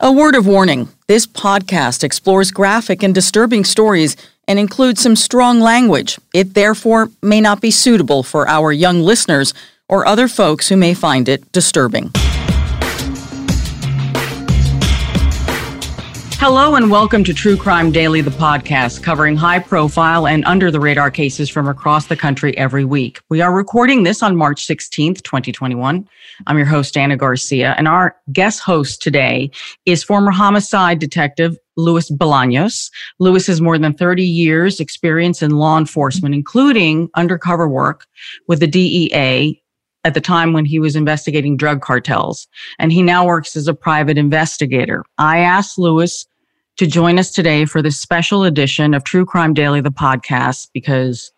A word of warning this podcast explores graphic and disturbing stories and includes some strong language. It therefore may not be suitable for our young listeners or other folks who may find it disturbing. Hello and welcome to True Crime Daily, the podcast covering high profile and under the radar cases from across the country every week. We are recording this on March 16th, 2021. I'm your host, Ana Garcia, and our guest host today is former homicide detective Luis Bolaños. Luis has more than 30 years experience in law enforcement, including undercover work with the DEA at the time when he was investigating drug cartels, and he now works as a private investigator. I asked Luis to join us today for this special edition of True Crime Daily, the podcast, because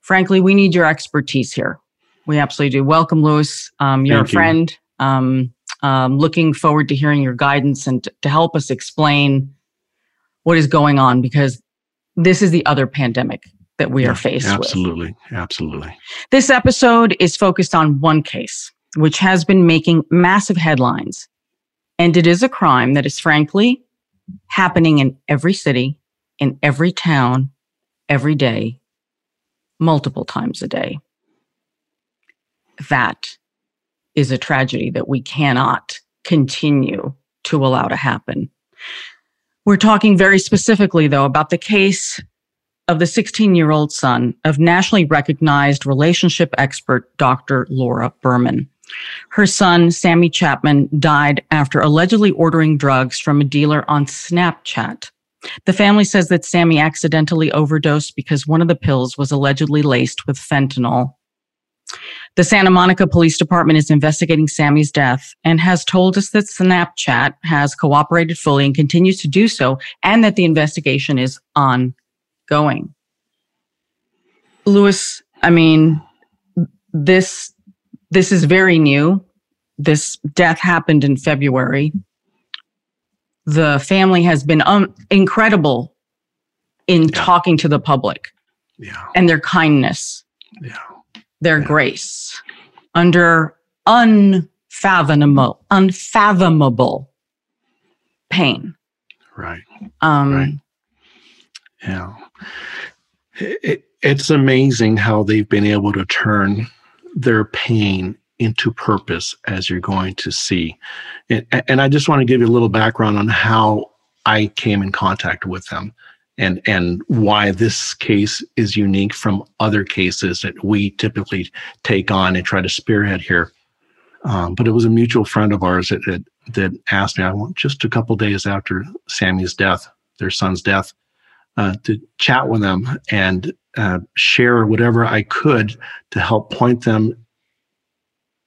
frankly, we need your expertise here. We absolutely do. Welcome, Luis. Um, you're Thank a friend. You. Um, um, looking forward to hearing your guidance and t- to help us explain what is going on because this is the other pandemic that we yeah, are faced absolutely, with. Absolutely. Absolutely. This episode is focused on one case, which has been making massive headlines. And it is a crime that is frankly happening in every city, in every town, every day, multiple times a day. That is a tragedy that we cannot continue to allow to happen. We're talking very specifically, though, about the case of the 16 year old son of nationally recognized relationship expert Dr. Laura Berman. Her son, Sammy Chapman, died after allegedly ordering drugs from a dealer on Snapchat. The family says that Sammy accidentally overdosed because one of the pills was allegedly laced with fentanyl. The Santa Monica Police Department is investigating Sammy's death and has told us that Snapchat has cooperated fully and continues to do so, and that the investigation is ongoing. Luis, I mean, this this is very new. This death happened in February. The family has been um, incredible in yeah. talking to the public yeah. and their kindness, yeah. their yeah. grace under unfathomable, unfathomable pain. Right. Um, right. Yeah. It, it's amazing how they've been able to turn their pain into purpose, as you're going to see. And, and, I just want to give you a little background on how I came in contact with them and, and why this case is unique from other cases that we typically take on and try to spearhead here. Um, but it was a mutual friend of ours that, that, that asked me, I want just a couple days after Sammy's death, their son's death, uh, to chat with them and uh, share whatever I could to help point them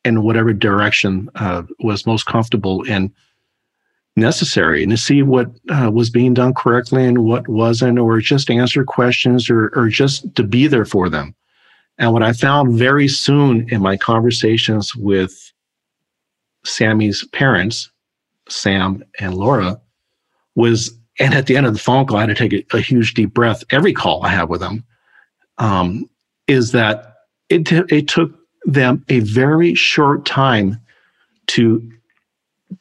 in whatever direction uh, was most comfortable and necessary, and to see what uh, was being done correctly and what wasn't, or just answer questions or, or just to be there for them. And what I found very soon in my conversations with Sammy's parents, Sam and Laura, was and at the end of the phone call, I had to take a, a huge deep breath. Every call I have with them um, is that it, t- it took them a very short time to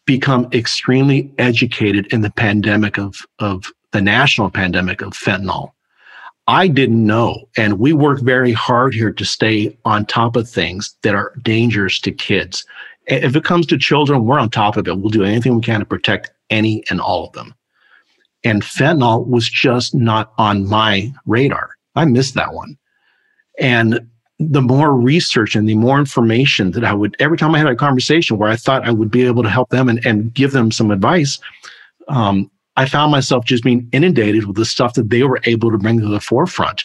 become extremely educated in the pandemic of, of the national pandemic of fentanyl. I didn't know. And we work very hard here to stay on top of things that are dangerous to kids. If it comes to children, we're on top of it. We'll do anything we can to protect any and all of them. And fentanyl was just not on my radar. I missed that one. And the more research and the more information that I would, every time I had a conversation where I thought I would be able to help them and, and give them some advice, um, I found myself just being inundated with the stuff that they were able to bring to the forefront.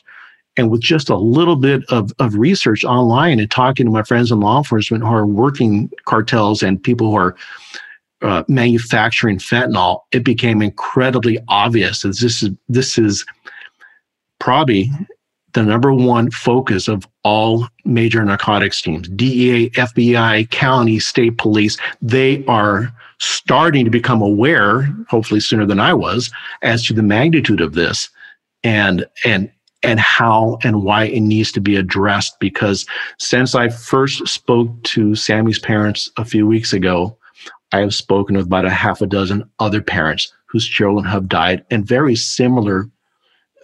And with just a little bit of, of research online and talking to my friends in law enforcement who are working cartels and people who are uh, manufacturing fentanyl, it became incredibly obvious that this is this is probably the number one focus of all major narcotics teams DEA, FBI, county, state police. They are starting to become aware, hopefully sooner than I was, as to the magnitude of this and and and how and why it needs to be addressed because since I first spoke to Sammy's parents a few weeks ago, I have spoken with about a half a dozen other parents whose children have died in very similar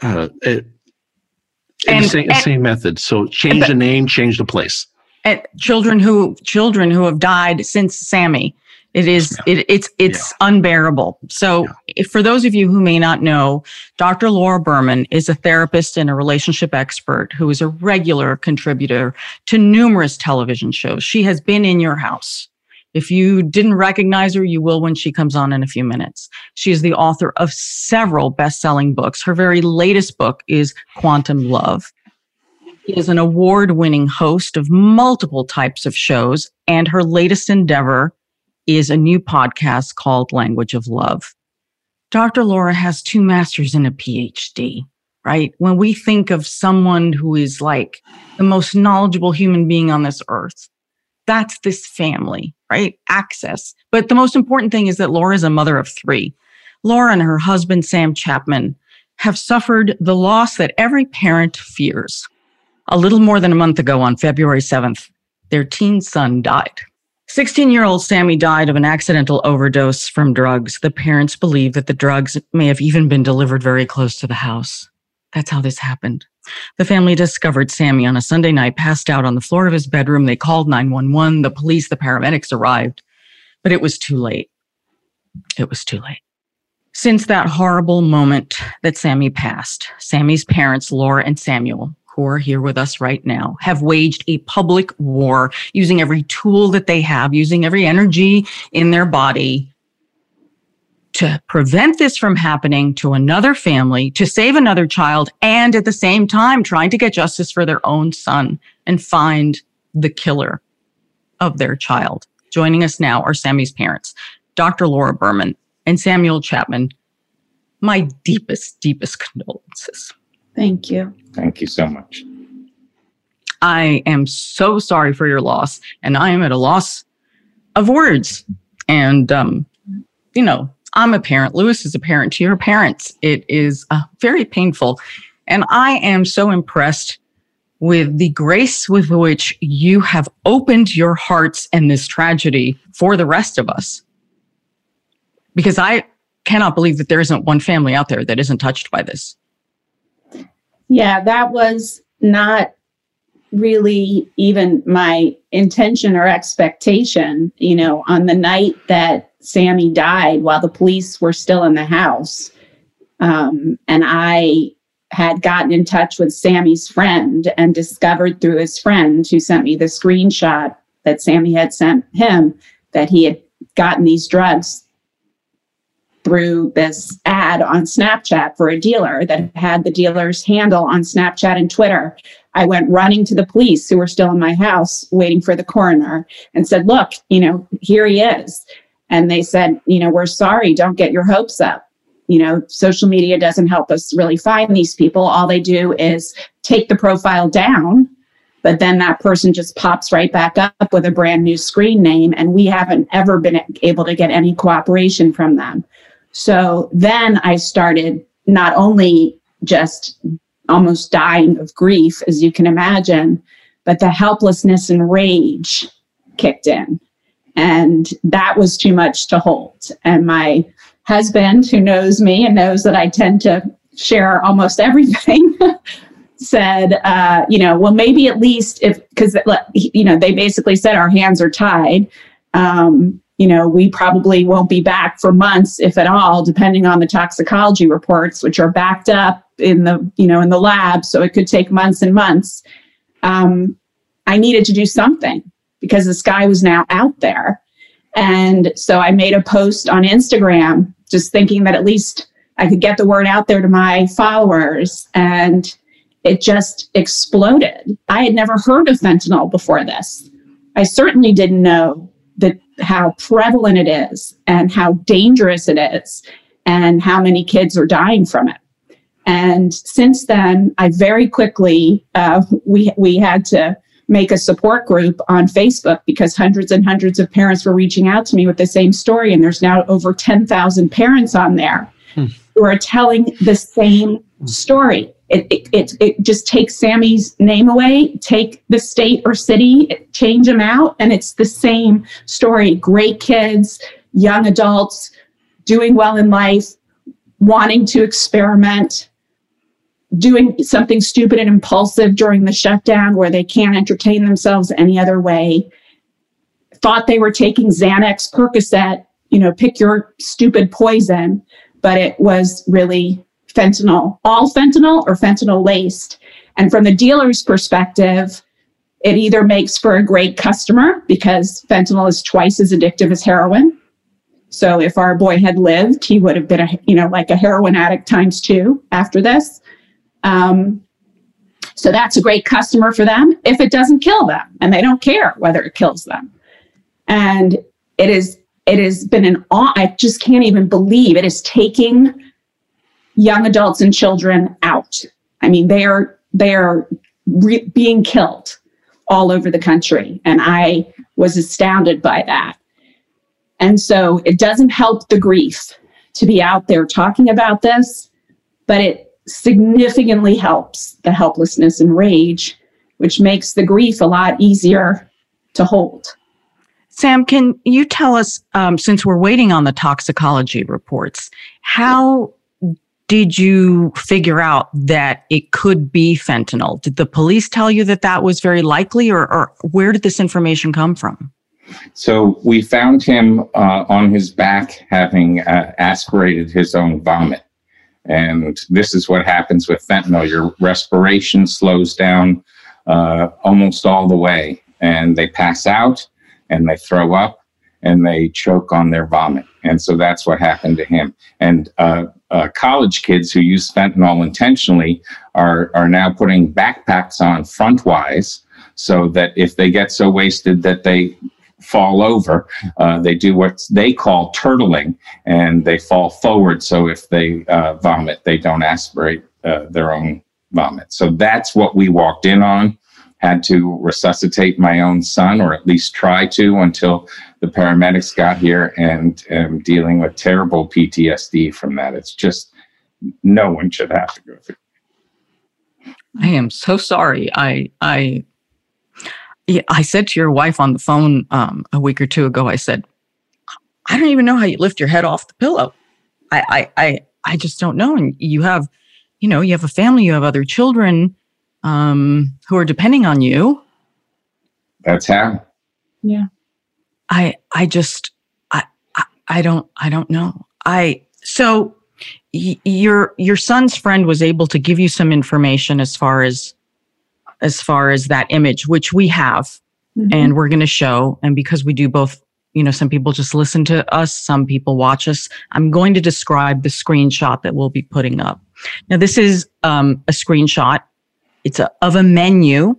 uh, it, and, the same, and, same method. So change but, the name, change the place. And children who children who have died since Sammy. It is yeah. it, it's it's yeah. unbearable. So yeah. for those of you who may not know, Dr. Laura Berman is a therapist and a relationship expert who is a regular contributor to numerous television shows. She has been in your house. If you didn't recognize her, you will when she comes on in a few minutes. She is the author of several best-selling books. Her very latest book is Quantum Love. She is an award-winning host of multiple types of shows, and her latest endeavor is a new podcast called Language of Love. Dr. Laura has two masters and a PhD, right? When we think of someone who is like the most knowledgeable human being on this earth, that's this family, right? Access. But the most important thing is that Laura is a mother of three. Laura and her husband, Sam Chapman, have suffered the loss that every parent fears. A little more than a month ago on February 7th, their teen son died. 16 year old Sammy died of an accidental overdose from drugs. The parents believe that the drugs may have even been delivered very close to the house. That's how this happened. The family discovered Sammy on a Sunday night passed out on the floor of his bedroom. They called 911. The police, the paramedics arrived, but it was too late. It was too late. Since that horrible moment that Sammy passed, Sammy's parents, Laura and Samuel, who are here with us right now, have waged a public war using every tool that they have, using every energy in their body to prevent this from happening to another family, to save another child, and at the same time trying to get justice for their own son and find the killer of their child. Joining us now are Sammy's parents, Dr. Laura Berman and Samuel Chapman. My deepest, deepest condolences. Thank you. Thank you so much. I am so sorry for your loss, and I am at a loss of words. And, um, you know, I'm a parent. Luis is a parent to your parents. It is uh, very painful. And I am so impressed with the grace with which you have opened your hearts and this tragedy for the rest of us. Because I cannot believe that there isn't one family out there that isn't touched by this. Yeah, that was not really even my intention or expectation. You know, on the night that Sammy died while the police were still in the house. Um, and I had gotten in touch with Sammy's friend and discovered through his friend who sent me the screenshot that Sammy had sent him that he had gotten these drugs through this ad on Snapchat for a dealer that had the dealer's handle on Snapchat and Twitter. I went running to the police who were still in my house waiting for the coroner and said, Look, you know, here he is. And they said, You know, we're sorry, don't get your hopes up. You know, social media doesn't help us really find these people. All they do is take the profile down but then that person just pops right back up with a brand new screen name and we haven't ever been able to get any cooperation from them so then I started not only just almost dying of grief, as you can imagine, but the helplessness and rage kicked in. And that was too much to hold. And my husband, who knows me and knows that I tend to share almost everything, said, uh, you know, well, maybe at least if, because, you know, they basically said our hands are tied. Um, you know, we probably won't be back for months, if at all, depending on the toxicology reports, which are backed up in the, you know, in the lab. So it could take months and months. Um, I needed to do something because this guy was now out there. And so I made a post on Instagram, just thinking that at least I could get the word out there to my followers. And it just exploded. I had never heard of fentanyl before this. I certainly didn't know that how prevalent it is and how dangerous it is and how many kids are dying from it. And since then, I very quickly uh, we we had to make a support group on Facebook because hundreds and hundreds of parents were reaching out to me with the same story, and there's now over ten thousand parents on there hmm. who are telling the same story. It, it, it, it, just takes Sammy's name away, take the state or city, change them out, and it's the same story. Great kids, young adults doing well in life, wanting to experiment, doing something stupid and impulsive during the shutdown where they can't entertain themselves any other way, thought they were taking Xanax, Percocet, you know, pick your stupid poison, but it was really fentanyl, all fentanyl or fentanyl laced. And from the dealer's perspective, it either makes for a great customer because fentanyl is twice as addictive as heroin. So if our boy had lived, he would have been a, you know, like a heroin addict times two after this. Um, so that's a great customer for them if it doesn't kill them and they don't care whether it kills them. And it is, it has been an awe. I just can't even believe it is taking young adults and children out. I mean, they are, they are re- being killed all over the country. And I was astounded by that. And so it doesn't help the grief to be out there talking about this, but it significantly helps the helplessness and rage, which makes the grief a lot easier to hold. Sam, can you tell us, um, since we're waiting on the toxicology reports, how did you figure out that it could be fentanyl? Did the police tell you that that was very likely, or, or where did this information come from? So we found him uh, on his back having uh, aspirated his own vomit. And this is what happens with fentanyl. Your respiration slows down uh, almost all the way, and they pass out and they throw up and they choke on their vomit. And so that's what happened to him. And uh, uh, college kids who use fentanyl intentionally are, are now putting backpacks on frontwise so that if they get so wasted that they fall over. Uh, they do what they call turtling and they fall forward. So if they uh, vomit, they don't aspirate uh, their own vomit. So that's what we walked in on. Had to resuscitate my own son, or at least try to, until the paramedics got here and am dealing with terrible PTSD from that. It's just no one should have to go through. I am so sorry. I I I said to your wife on the phone um, a week or two ago, I said, I don't even know how you lift your head off the pillow. I, I, I, I just don't know. And you have, you know, you have a family, you have other children um, who are depending on you. That's how. Yeah. I, I just, I, I, I don't, I don't know. I, so y- your, your son's friend was able to give you some information as far as as far as that image, which we have mm-hmm. and we're going to show. And because we do both, you know, some people just listen to us, some people watch us. I'm going to describe the screenshot that we'll be putting up. Now, this is um, a screenshot. It's a, of a menu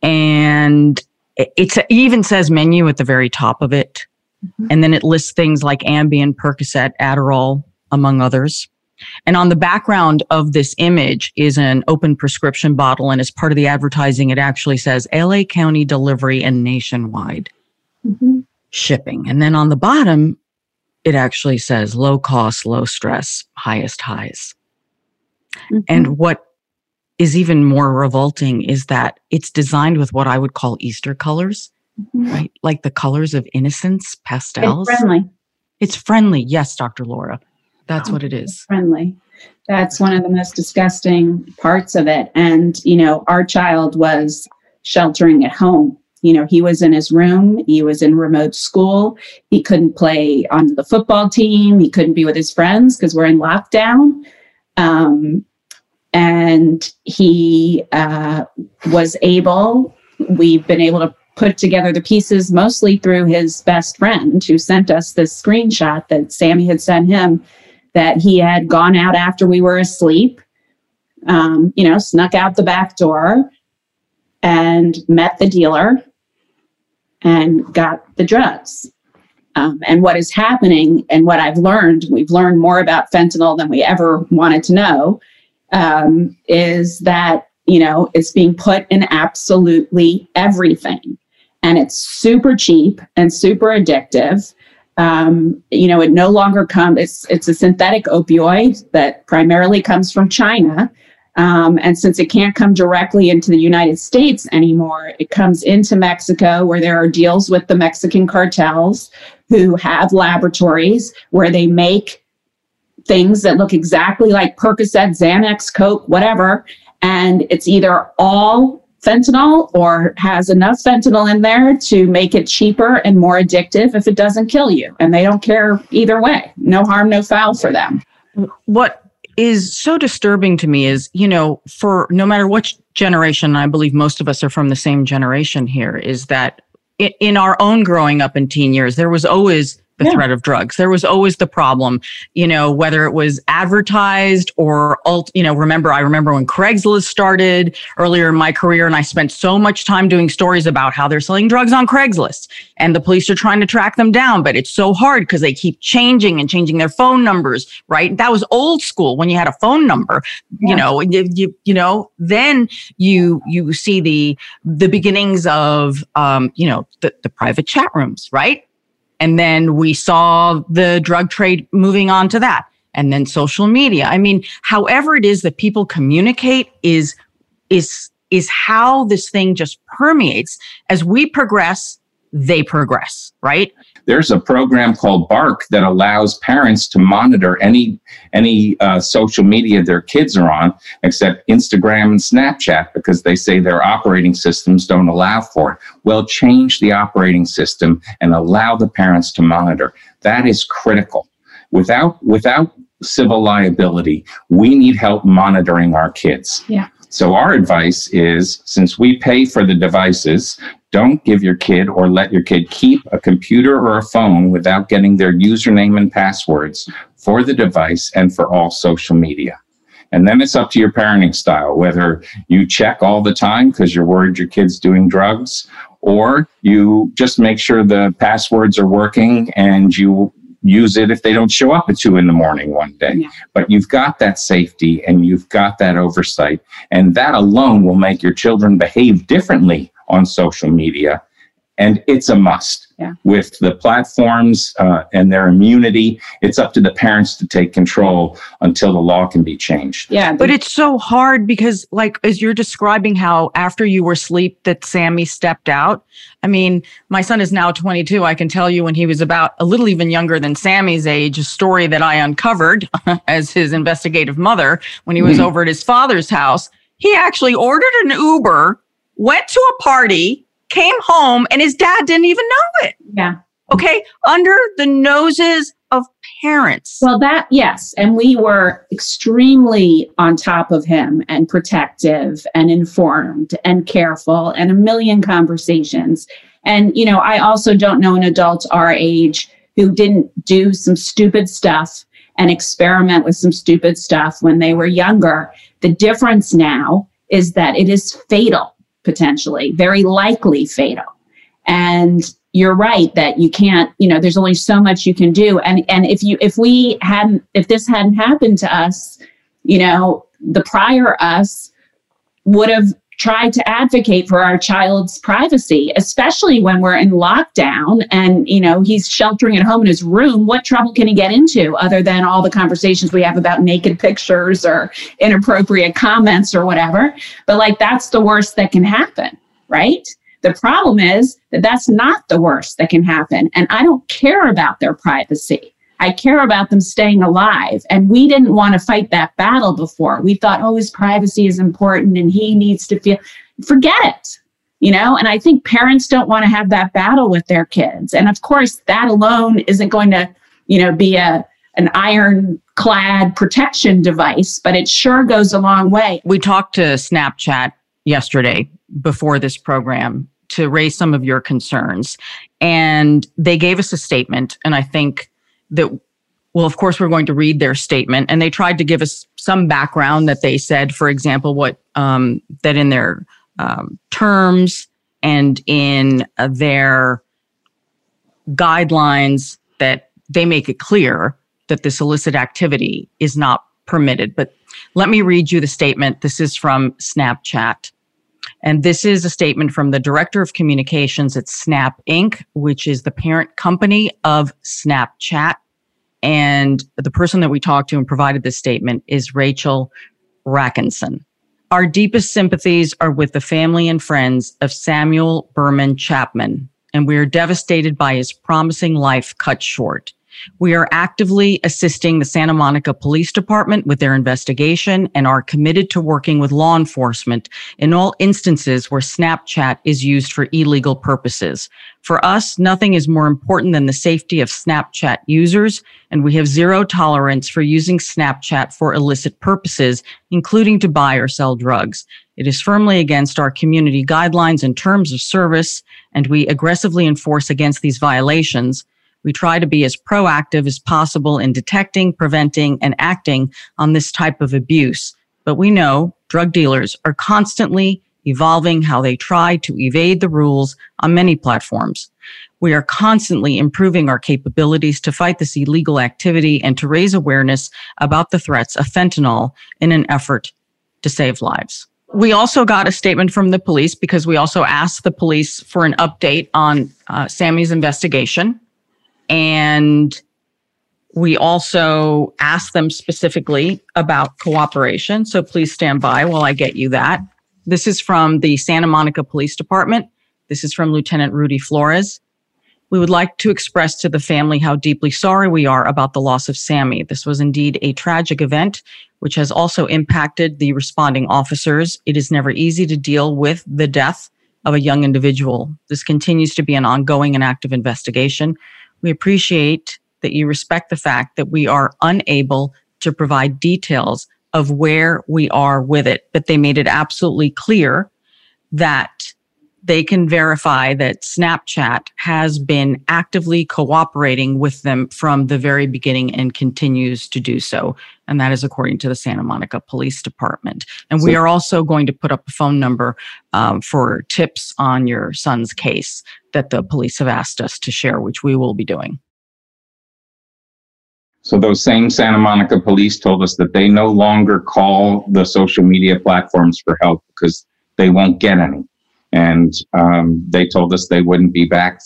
and it's a, it even says menu at the very top of it. Mm-hmm. And then it lists things like Ambien, Percocet, Adderall, among others. And on the background of this image is an open prescription bottle. And as part of the advertising, it actually says LA County delivery and nationwide mm-hmm. shipping. And then on the bottom, it actually says low cost, low stress, highest highs. Mm-hmm. And what is even more revolting is that it's designed with what I would call Easter colors, mm-hmm. right? Like the colors of innocence, pastels. It's friendly. It's friendly. Yes, Dr. Laura. That's what it is. Friendly. That's one of the most disgusting parts of it. And, you know, our child was sheltering at home. You know, he was in his room, he was in remote school, he couldn't play on the football team, he couldn't be with his friends because we're in lockdown. Um, and he uh, was able, we've been able to put together the pieces mostly through his best friend who sent us this screenshot that Sammy had sent him that he had gone out after we were asleep, um, you know, snuck out the back door and met the dealer and got the drugs. Um, and what is happening, and what I've learned, we've learned more about fentanyl than we ever wanted to know, um, is that, you know, it's being put in absolutely everything. And it's super cheap and super addictive. Um, you know, it no longer comes, it's, it's a synthetic opioid that primarily comes from China. Um, and since it can't come directly into the United States anymore, it comes into Mexico where there are deals with the Mexican cartels who have laboratories where they make things that look exactly like Percocet, Xanax, Coke, whatever. And it's either all fentanyl or has enough fentanyl in there to make it cheaper and more addictive if it doesn't kill you. And they don't care either way. No harm, no foul for them. What is so disturbing to me is, you know, for no matter which generation, I believe most of us are from the same generation here, is that in our own growing up in teen years, there was always the yeah. threat of drugs. There was always the problem, you know, whether it was advertised or, alt, you know, remember, I remember when Craigslist started earlier in my career and I spent so much time doing stories about how they're selling drugs on Craigslist and the police are trying to track them down, but it's so hard because they keep changing and changing their phone numbers, right? That was old school when you had a phone number, yeah. you know, you, you, you know, then you, you see the, the beginnings of, um, you know, the, the private chat rooms, right? And then we saw the drug trade moving on to that. And then social media. I mean, however it is that people communicate is, is, is how this thing just permeates. As we progress, they progress, right? There's a program called Bark that allows parents to monitor any any uh, social media their kids are on, except Instagram and Snapchat, because they say their operating systems don't allow for it. Well, change the operating system and allow the parents to monitor. That is critical. Without without civil liability, we need help monitoring our kids. Yeah. So our advice is since we pay for the devices, don't give your kid or let your kid keep a computer or a phone without getting their username and passwords for the device and for all social media. And then it's up to your parenting style, whether you check all the time because you're worried your kid's doing drugs, or you just make sure the passwords are working and you use it if they don't show up at two in the morning one day. Yeah. But you've got that safety and you've got that oversight. And that alone will make your children behave differently on social media. And it's a must. Yeah. With the platforms uh, and their immunity, it's up to the parents to take control until the law can be changed. Yeah. But it's so hard because, like, as you're describing how after you were asleep that Sammy stepped out. I mean, my son is now 22. I can tell you when he was about a little even younger than Sammy's age, a story that I uncovered as his investigative mother when he was mm. over at his father's house. He actually ordered an Uber went to a party, came home, and his dad didn't even know it. Yeah. Okay. Under the noses of parents. Well, that, yes. And we were extremely on top of him and protective and informed and careful and a million conversations. And, you know, I also don't know an adult our age who didn't do some stupid stuff and experiment with some stupid stuff when they were younger. The difference now is that it is fatal potentially, very likely fatal. And you're right that you can't, you know, there's only so much you can do. And and if you if we hadn't if this hadn't happened to us, you know, the prior us would have tried to advocate for our child's privacy, especially when we're in lockdown and, you know, he's sheltering at home in his room. What trouble can he get into other than all the conversations we have about naked pictures or inappropriate comments or whatever? But like, that's the worst that can happen, right? The problem is that that's not the worst that can happen. And I don't care about their privacy. I care about them staying alive. And we didn't want to fight that battle before. We thought, oh, his privacy is important and he needs to feel, forget it. You know, and I think parents don't want to have that battle with their kids. And of course, that alone isn't going to, you know, be a, an ironclad protection device, but it sure goes a long way. We talked to Snapchat yesterday before this program to raise some of your concerns. And they gave us a statement. And I think that well, of course, we're going to read their statement. And they tried to give us some background that they said, for example, what um, that in their um, terms and in uh, their guidelines that they make it clear that this illicit activity is not permitted. But let me read you the statement. This is from Snapchat. And this is a statement from the director of communications at Snap Inc., which is the parent company of Snapchat. And the person that we talked to and provided this statement is Rachel Racusen. Our deepest sympathies are with the family and friends of Samuel Berman Chapman, and we are devastated by his promising life cut short. We are actively assisting the Santa Monica Police Department with their investigation and are committed to working with law enforcement in all instances where Snapchat is used for illegal purposes. For us, nothing is more important than the safety of Snapchat users, and we have zero tolerance for using Snapchat for illicit purposes, including to buy or sell drugs. It is firmly against our community guidelines and terms of service, and we aggressively enforce against these violations. We try to be as proactive as possible in detecting, preventing, and acting on this type of abuse. But we know drug dealers are constantly evolving how they try to evade the rules on many platforms. We are constantly improving our capabilities to fight this illegal activity and to raise awareness about the threats of fentanyl in an effort to save lives. We also got a statement from the police because we also asked the police for an update on uh, Sammy's investigation. And we also asked them specifically about cooperation. So please stand by while I get you that. This is from the Santa Monica Police Department. This is from Lieutenant Rudy Flores. We would like to express to the family how deeply sorry we are about the loss of Sammy. This was indeed a tragic event, which has also impacted the responding officers. It is never easy to deal with the death of a young individual. This continues to be an ongoing and active investigation. We appreciate that you respect the fact that we are unable to provide details of where we are with it, but they made it absolutely clear that they can verify that Snapchat has been actively cooperating with them from the very beginning and continues to do so. And that is according to the Santa Monica Police Department. And we are also going to put up a phone number um, for tips on your son's case that the police have asked us to share, which we will be doing. So those same Santa Monica police told us that they no longer call the social media platforms for help because they won't get any. And um, they told us they wouldn't be back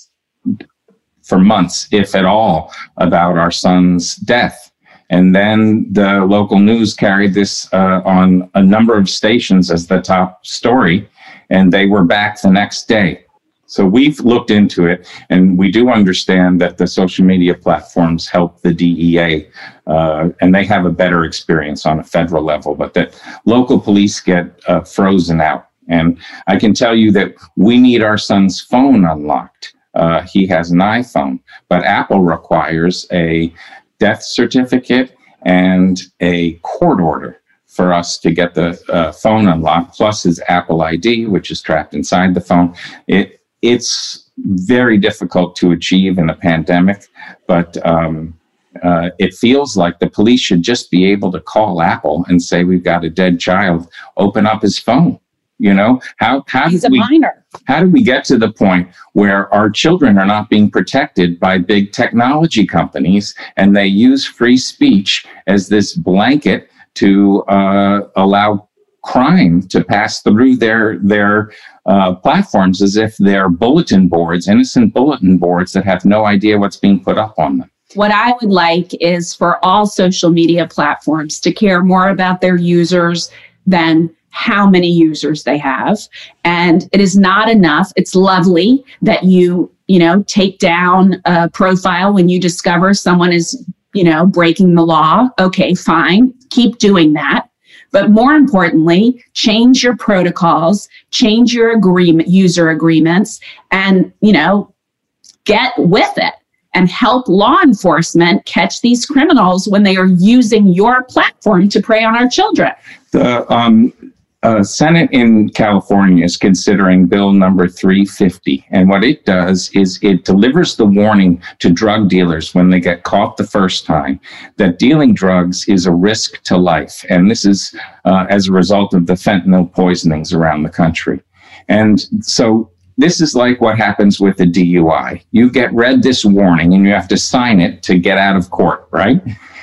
for months, if at all, about our son's death. And then the local news carried this uh, on a number of stations as the top story, and they were back the next day. So we've looked into it, and we do understand that the social media platforms help the DEA, uh, and they have a better experience on a federal level, but that local police get uh, frozen out. And I can tell you that we need our son's phone unlocked. Uh, he has an iPhone, but Apple requires a death certificate and a court order for us to get the uh, phone unlocked, plus his Apple ID, which is trapped inside the phone. It it's very difficult to achieve in a pandemic, but um, uh, it feels like the police should just be able to call Apple and say we've got a dead child. Open up his phone. You know how how He's did a we minor. how did we get to the point where our children are not being protected by big technology companies and they use free speech as this blanket to uh, allow crime to pass through their their uh, platforms as if they're bulletin boards, innocent bulletin boards that have no idea what's being put up on them. What I would like is for all social media platforms to care more about their users than how many users they have. And it is not enough. It's lovely that you, you know, take down a profile when you discover someone is, you know, breaking the law. Okay, fine. Keep doing that. But more importantly, change your protocols, change your agreement, user agreements, and, you know, get with it and help law enforcement catch these criminals when they are using your platform to prey on our children. The um, uh, Senate in California is considering bill number 350. And what it does is it delivers the warning to drug dealers when they get caught the first time that dealing drugs is a risk to life. And this is uh, as a result of the fentanyl poisonings around the country. And so this is like what happens with a DUI. You get read this warning and you have to sign it to get out of court, right?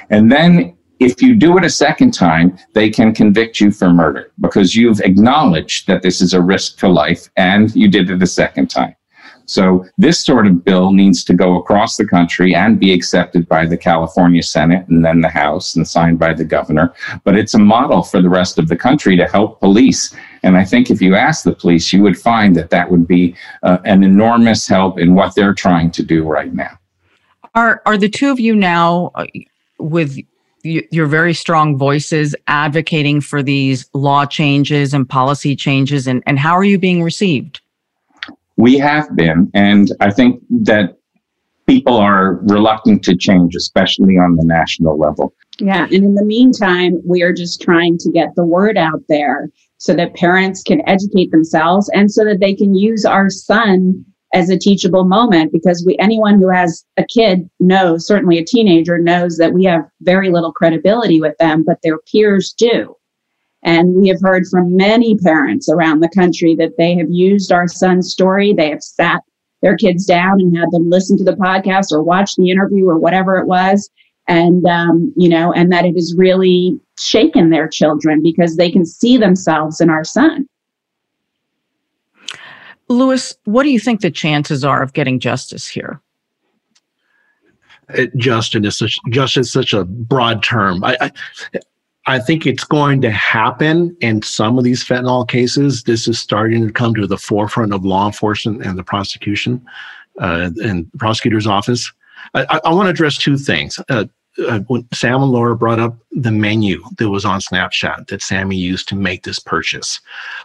And then if you do it a second time, they can convict you for murder because you've acknowledged that this is a risk to life and you did it a second time. So this sort of bill needs to go across the country and be accepted by the California Senate and then the House and signed by the governor. But it's a model for the rest of the country to help police. And I think if you ask the police, you would find that that would be uh, an enormous help in what they're trying to do right now. Are are the two of you now uh, with your very strong voices advocating for these law changes and policy changes and, and how are you being received? We have been and i think that people are reluctant to change especially on the national level. Yeah and in the meantime we are just trying to get the word out there so that parents can educate themselves and so that they can use our son as a teachable moment because we anyone who has a kid knows certainly a teenager knows that we have very little credibility with them but their peers do. And we have heard from many parents around the country that they have used our son's story. They have sat their kids down and had them listen to the podcast or watch the interview or whatever it was. And um, you know and that it has really shaken their children because they can see themselves in our son Luis, what do you think the chances are of getting justice here? It, Justin is such justice is such a broad term. I, I I think it's going to happen in some of these fentanyl cases. This is starting to come to the forefront of law enforcement and the prosecution uh, and the prosecutor's office. I, I want to address two things. Uh, uh, Sam and Laura brought up the menu that was on Snapchat that Sammy used to make this purchase,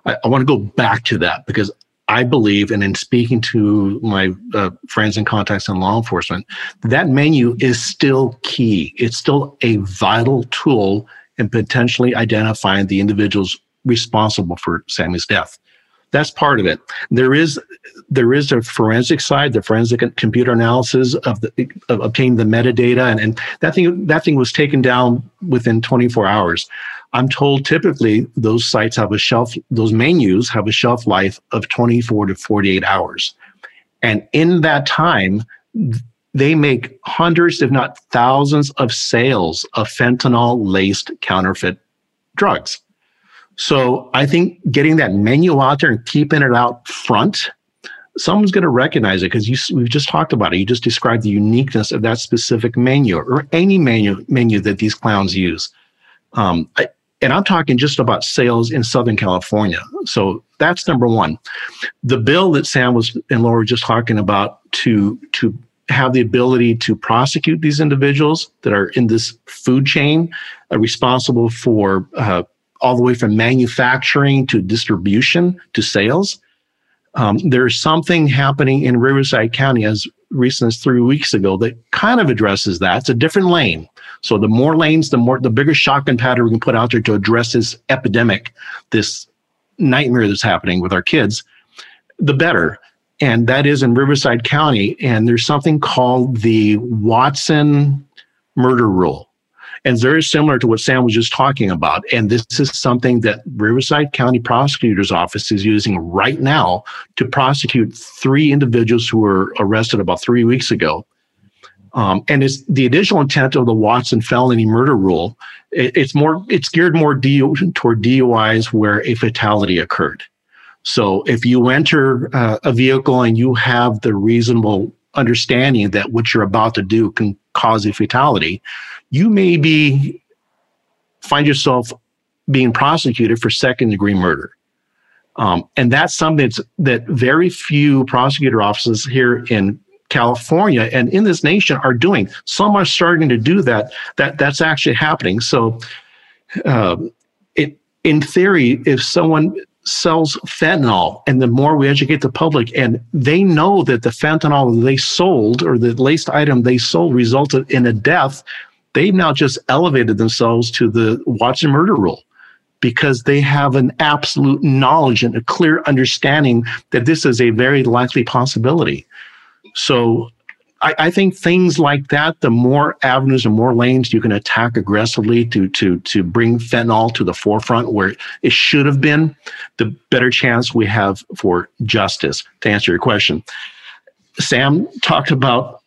I, I want to go back to that because I believe, and in speaking to my uh, friends and contacts in law enforcement, that menu is still key. It's still a vital tool in potentially identifying the individuals responsible for Sammy's death. That's part of it. There is there is a forensic side, the forensic computer analysis of the of obtaining the metadata, and, and that thing that thing was taken down within 24 hours. I'm told typically those sites have a shelf, those menus have a shelf life of 24 to 48 hours. And in that time, they make hundreds, if not thousands, of sales of fentanyl laced counterfeit drugs. So I think getting that menu out there and keeping it out front, someone's going to recognize it because we've just talked about it. You just described the uniqueness of that specific menu or any menu menu that these clowns use. Um, I, and I'm talking just about sales in Southern California. So that's number one. The bill that Sam was and Laura were just talking about to to have the ability to prosecute these individuals that are in this food chain, uh, responsible for uh, all the way from manufacturing to distribution to sales. Um, there's something happening in Riverside County as recent as three weeks ago that kind of addresses that. It's a different lane. So the more lanes, the more the bigger shotgun pattern we can put out there to address this epidemic, this nightmare that's happening with our kids, the better. And that is in Riverside County. And there's something called the Watson murder rule. And very similar to what Sam was just talking about. And this is something that Riverside County Prosecutor's Office is using right now to prosecute three individuals who were arrested about three weeks ago um, and it's the additional intent of the Watson felony murder rule. It, it's more, it's geared more toward DUIs where a fatality occurred. So if you enter uh, a vehicle and you have the reasonable understanding that what you're about to do can cause a fatality, you may be find yourself being prosecuted for second degree murder. Um, and that's something that's, that very few prosecutor offices here in California and in this nation are doing. Some are starting to do that. That that's actually happening. So, uh, it in theory, if someone sells fentanyl, and the more we educate the public, and they know that the fentanyl they sold or the laced item they sold resulted in a death, they've now just elevated themselves to the Watson murder rule because they have an absolute knowledge and a clear understanding that this is a very likely possibility. So I, I, think things like that, the more avenues and more lanes you can attack aggressively to to to bring fentanyl to the forefront where it should have been, the better chance we have for justice. To answer your question, Sam talked about.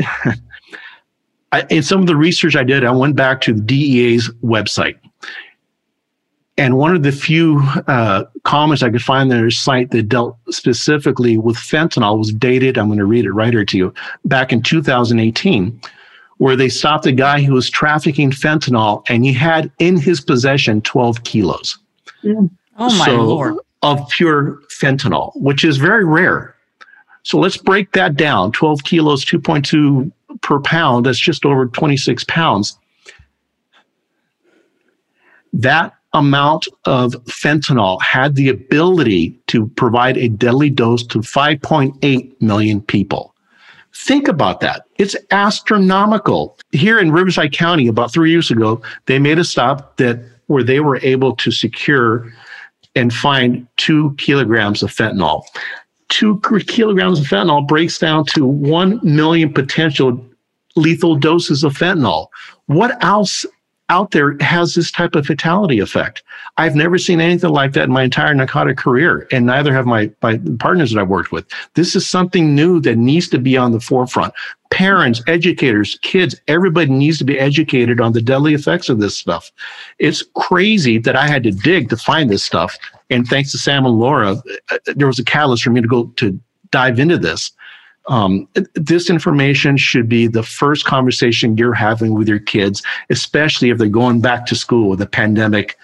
I, in some of the research I did, I went back to the DEA's website. And one of the few uh, comments I could find on their site that dealt specifically with fentanyl was dated. I'm going to read it right here to you. Back in 2018, where they stopped a guy who was trafficking fentanyl and he had in his possession 12 kilos. Mm. Oh my so, lord. Of pure fentanyl, which is very rare. So let's break that down 12 kilos, 2.2 per pound. That's just over 26 pounds. That amount of fentanyl had the ability to provide a deadly dose to 5.8 million people. Think about that. It's astronomical. Here in Riverside County, about three years ago, they made a stop that where they were able to secure and find two kilograms of fentanyl. Two kilograms of fentanyl breaks down to 1 million potential lethal doses of fentanyl. What else out there has this type of fatality effect. I've never seen anything like that in my entire narcotic career, and neither have my, my partners that I've worked with. This is something new that needs to be on the forefront. Parents, educators, kids, everybody needs to be educated on the deadly effects of this stuff. It's crazy that I had to dig to find this stuff. And thanks to Sam and Laura, uh, there was a catalyst for me to go to dive into this um, this information should be the first conversation you're having with your kids, especially if they're going back to school with the pandemic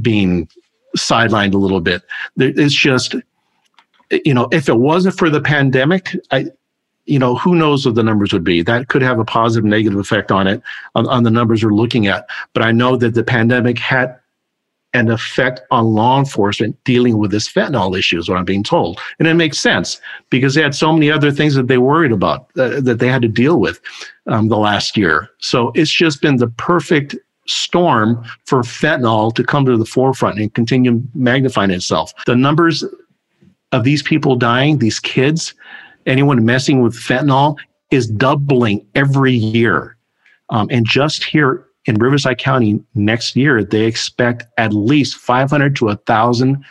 being sidelined a little bit. It's just, you know, if it wasn't for the pandemic, I, you know, who knows what the numbers would be? That could have a positive, negative effect on it, on, on the numbers we're looking at. But I know that the pandemic had an effect on law enforcement dealing with this fentanyl issue, is what I'm being told. And it makes sense because they had so many other things that they worried about uh, that they had to deal with um, the last year. So it's just been the perfect storm for fentanyl to come to the forefront and continue magnifying itself. The numbers of these people dying, these kids, anyone messing with fentanyl is doubling every year. Um, and just here in Riverside County next year, they expect at least 500 to 1,000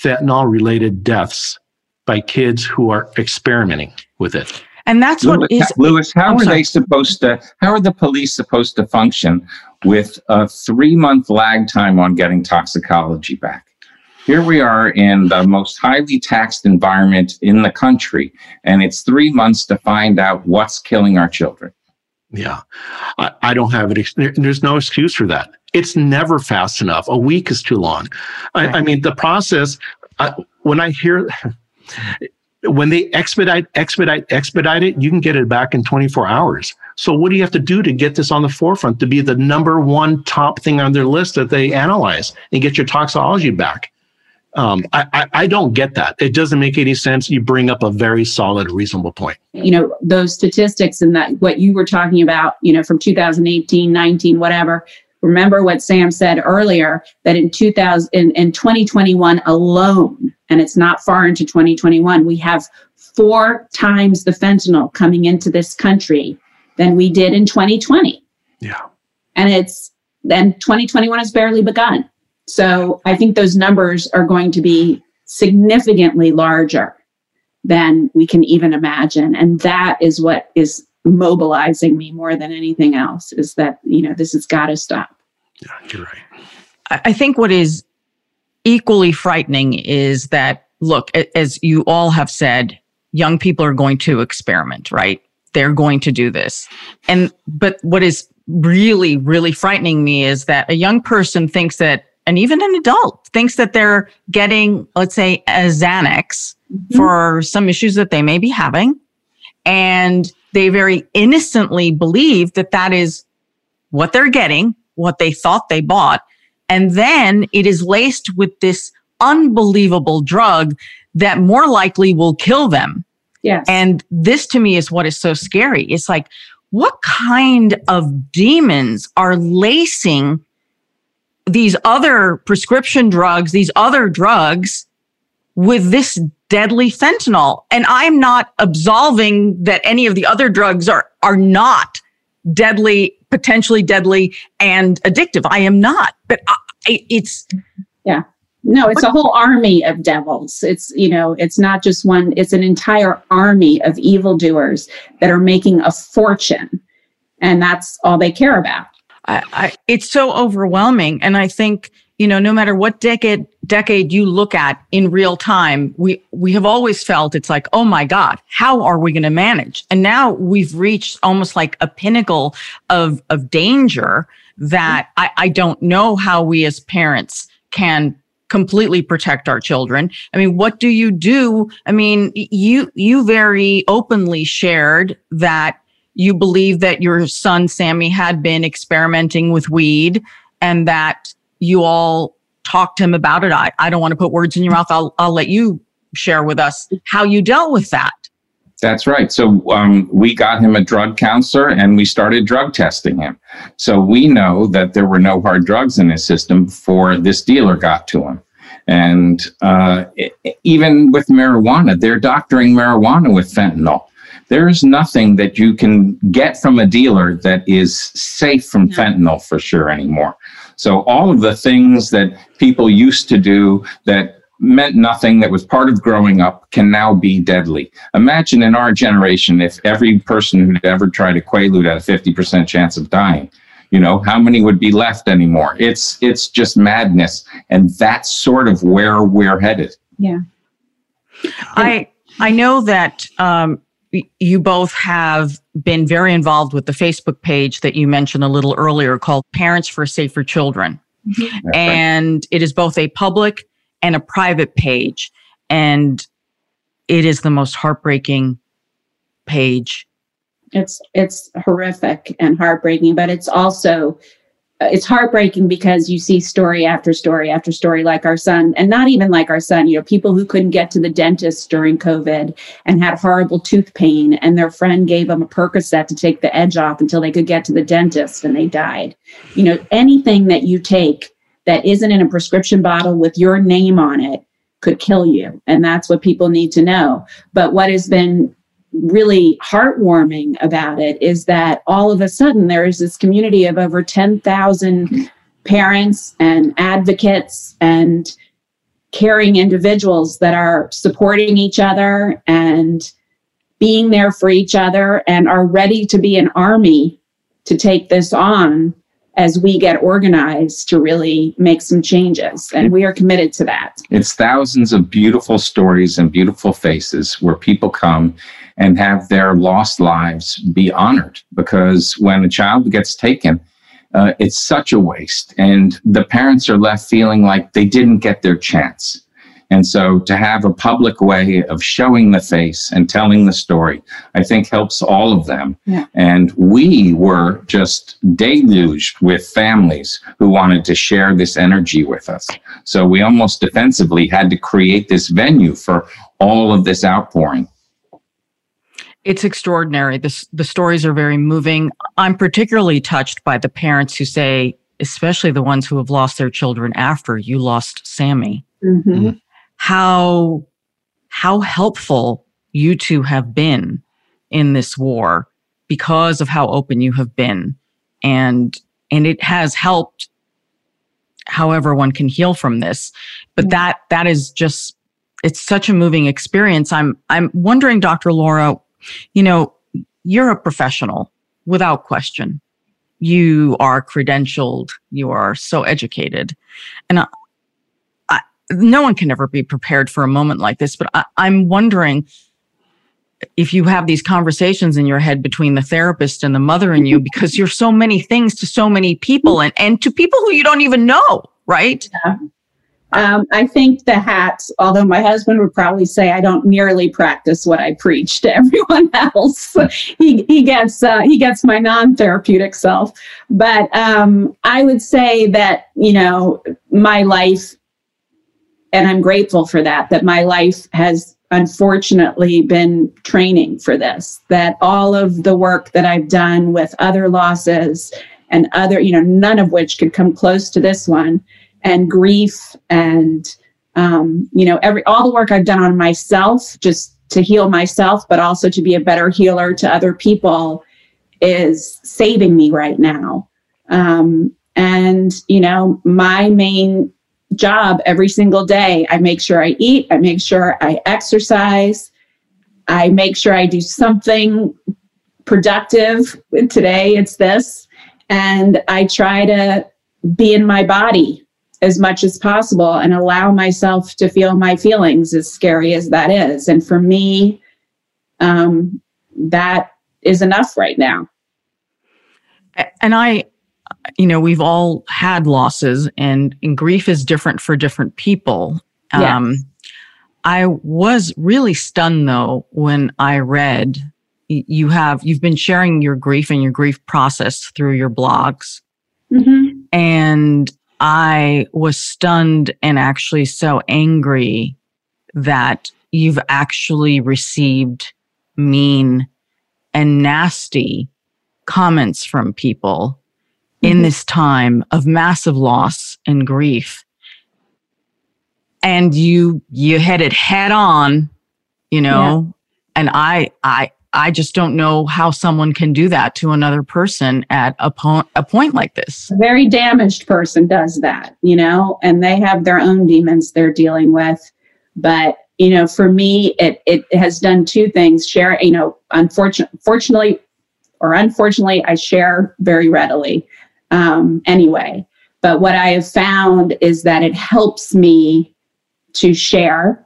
fentanyl related deaths by kids who are experimenting with it. And that's Luis, what is Luis. How I'm are sorry. they supposed to? How are the police supposed to function with a three-month lag time on getting toxicology back? Here we are in the most highly taxed environment in the country, and it's three months to find out what's killing our children. Yeah, I, I don't have it. There's no excuse for that. It's never fast enough. A week is too long. I, I mean, the process. I, when I hear when they expedite, expedite, expedite it, you can get it back in 24 hours. So what do you have to do to get this on the forefront to be the number one top thing on their list that they analyze and get your toxology back? Um, I, I, I don't get that. It doesn't make any sense. You bring up a very solid, reasonable point. You know, those statistics and that what you were talking about, you know, from 2018, 19, whatever. Remember what Sam said earlier that in 2000 in, in 2021 alone, and it's not far into 2021, we have four times the fentanyl coming into this country than we did in 2020. Yeah. And it's then 2021 has barely begun. So I think those numbers are going to be significantly larger than we can even imagine. And that is what is mobilizing me more than anything else is that, you know, this has got to stop. Yeah, you're right. I think what is equally frightening is that, look, as you all have said, young people are going to experiment, right? They're going to do this. And, but what is really, really frightening me is that a young person thinks that and even an adult thinks that they're getting, let's say, a Xanax mm-hmm. for some issues that they may be having. And they very innocently believe that that is what they're getting, what they thought they bought. And then it is laced with this unbelievable drug that more likely will kill them. Yes. And this to me is what is so scary. It's like, what kind of demons are lacing these other prescription drugs, these other drugs with this deadly fentanyl. And I'm not absolving that any of the other drugs are, are not deadly, potentially deadly and addictive. I am not, but I, it's. Yeah. No, it's a whole army of devils. It's, you know, it's not just one, it's an entire army of evildoers that are making a fortune. And that's all they care about. I, I, it's so overwhelming. And I think you know, no matter what decade decade you look at in real time, we we have always felt it's like, oh my God, how are we going to manage? And now we've reached almost like a pinnacle of of danger that I, I don't know how we as parents can completely protect our children. I mean, what do you do? I mean, you you very openly shared that you believe that your son Sammy had been experimenting with weed and that you all talked to him about it. I, I don't want to put words in your mouth. I'll, I'll let you share with us how you dealt with that. That's right. So um, we got him a drug counselor and we started drug testing him. So we know that there were no hard drugs in his system before this dealer got to him. And uh, even with marijuana, they're doctoring marijuana with fentanyl. There's nothing that you can get from a dealer that is safe from fentanyl for sure anymore. So all of the things that people used to do that meant nothing that was part of growing up can now be deadly. Imagine in our generation if every person who'd ever tried a quaalude had a 50% chance of dying. You know, how many would be left anymore? It's it's just madness. And that's sort of where we're headed. Yeah. I I know that um, you both have been very involved with the Facebook page that you mentioned a little earlier called Parents for Safer Children. Mm-hmm. And right. it is both a public and a private page. And it is the most heartbreaking page. It's it's horrific and heartbreaking, but it's also it's heartbreaking because you see story after story after story like our son and not even like our son you know people who couldn't get to the dentist during covid and had horrible tooth pain and their friend gave them a percocet to take the edge off until they could get to the dentist and they died. You know anything that you take that isn't in a prescription bottle with your name on it could kill you and that's what people need to know. But what has been really heartwarming about it is that all of a sudden there is this community of over 10,000 parents and advocates and caring individuals that are supporting each other and being there for each other and are ready to be an army to take this on as we get organized to really make some changes. And we are committed to that. It's thousands of beautiful stories and beautiful faces where people come and have their lost lives be honored because when a child gets taken, uh, it's such a waste. And the parents are left feeling like they didn't get their chance. And so to have a public way of showing the face and telling the story, I think helps all of them. Yeah. And we were just deluged with families who wanted to share this energy with us. So we almost defensively had to create this venue for all of this outpouring. It's extraordinary. This, the stories are very moving. I'm particularly touched by the parents who say, especially the ones who have lost their children after you lost Sammy. Mm-hmm. mm-hmm how how helpful you two have been in this war because of how open you have been. And and it has helped however one can heal from this. But mm-hmm. that that is just it's such a moving experience. I'm i'm wondering dr laura you know you're a professional without question. You are credentialed. You are so educated. And no one can ever be prepared for a moment like this, but I, I'm wondering if you have these conversations in your head between the therapist and the mother and you because you're so many things to so many people and, and to people who you don't even know, right? Yeah. Um, I think the hats, although my husband would probably say I don't nearly practice what I preach to everyone else. he, he gets uh, he gets my non-therapeutic self. But um, I would say that, you know, my life and I'm grateful for that, that my life has unfortunately been training for this, that all of the work that I've done with other losses and other, you know, none of which could come close to this one, and grief and, um, you know, every, all the work I've done on myself just to heal myself, but also to be a better healer to other people is saving me right now. Um, and, you know, my main job every single day. I make sure I eat, I make sure I exercise, I make sure I do something productive. Today it's this. And I try to be in my body as much as possible and allow myself to feel my feelings, as scary as that is. And for me, um, that is enough right now. And I, you know, we've all had losses, and, and grief is different for different people. Um, I was really stunned though when I read you have you've been sharing your grief and your grief process through your blogs, Mm-hmm. and I was stunned and actually so angry that you've actually received mean and nasty comments from people in Mhm. this time of massive loss and grief. And you you hit it head on, you know, and I I I just don't know how someone can do that to another person at a, po- a point like this. A very damaged person does that, you know, and they have their own demons they're dealing with. But, you know, for me, it, it has done two things. Share, you know, unfortunately, fortunately or unfortunately, I share very readily um, anyway. But what I have found is that it helps me to share.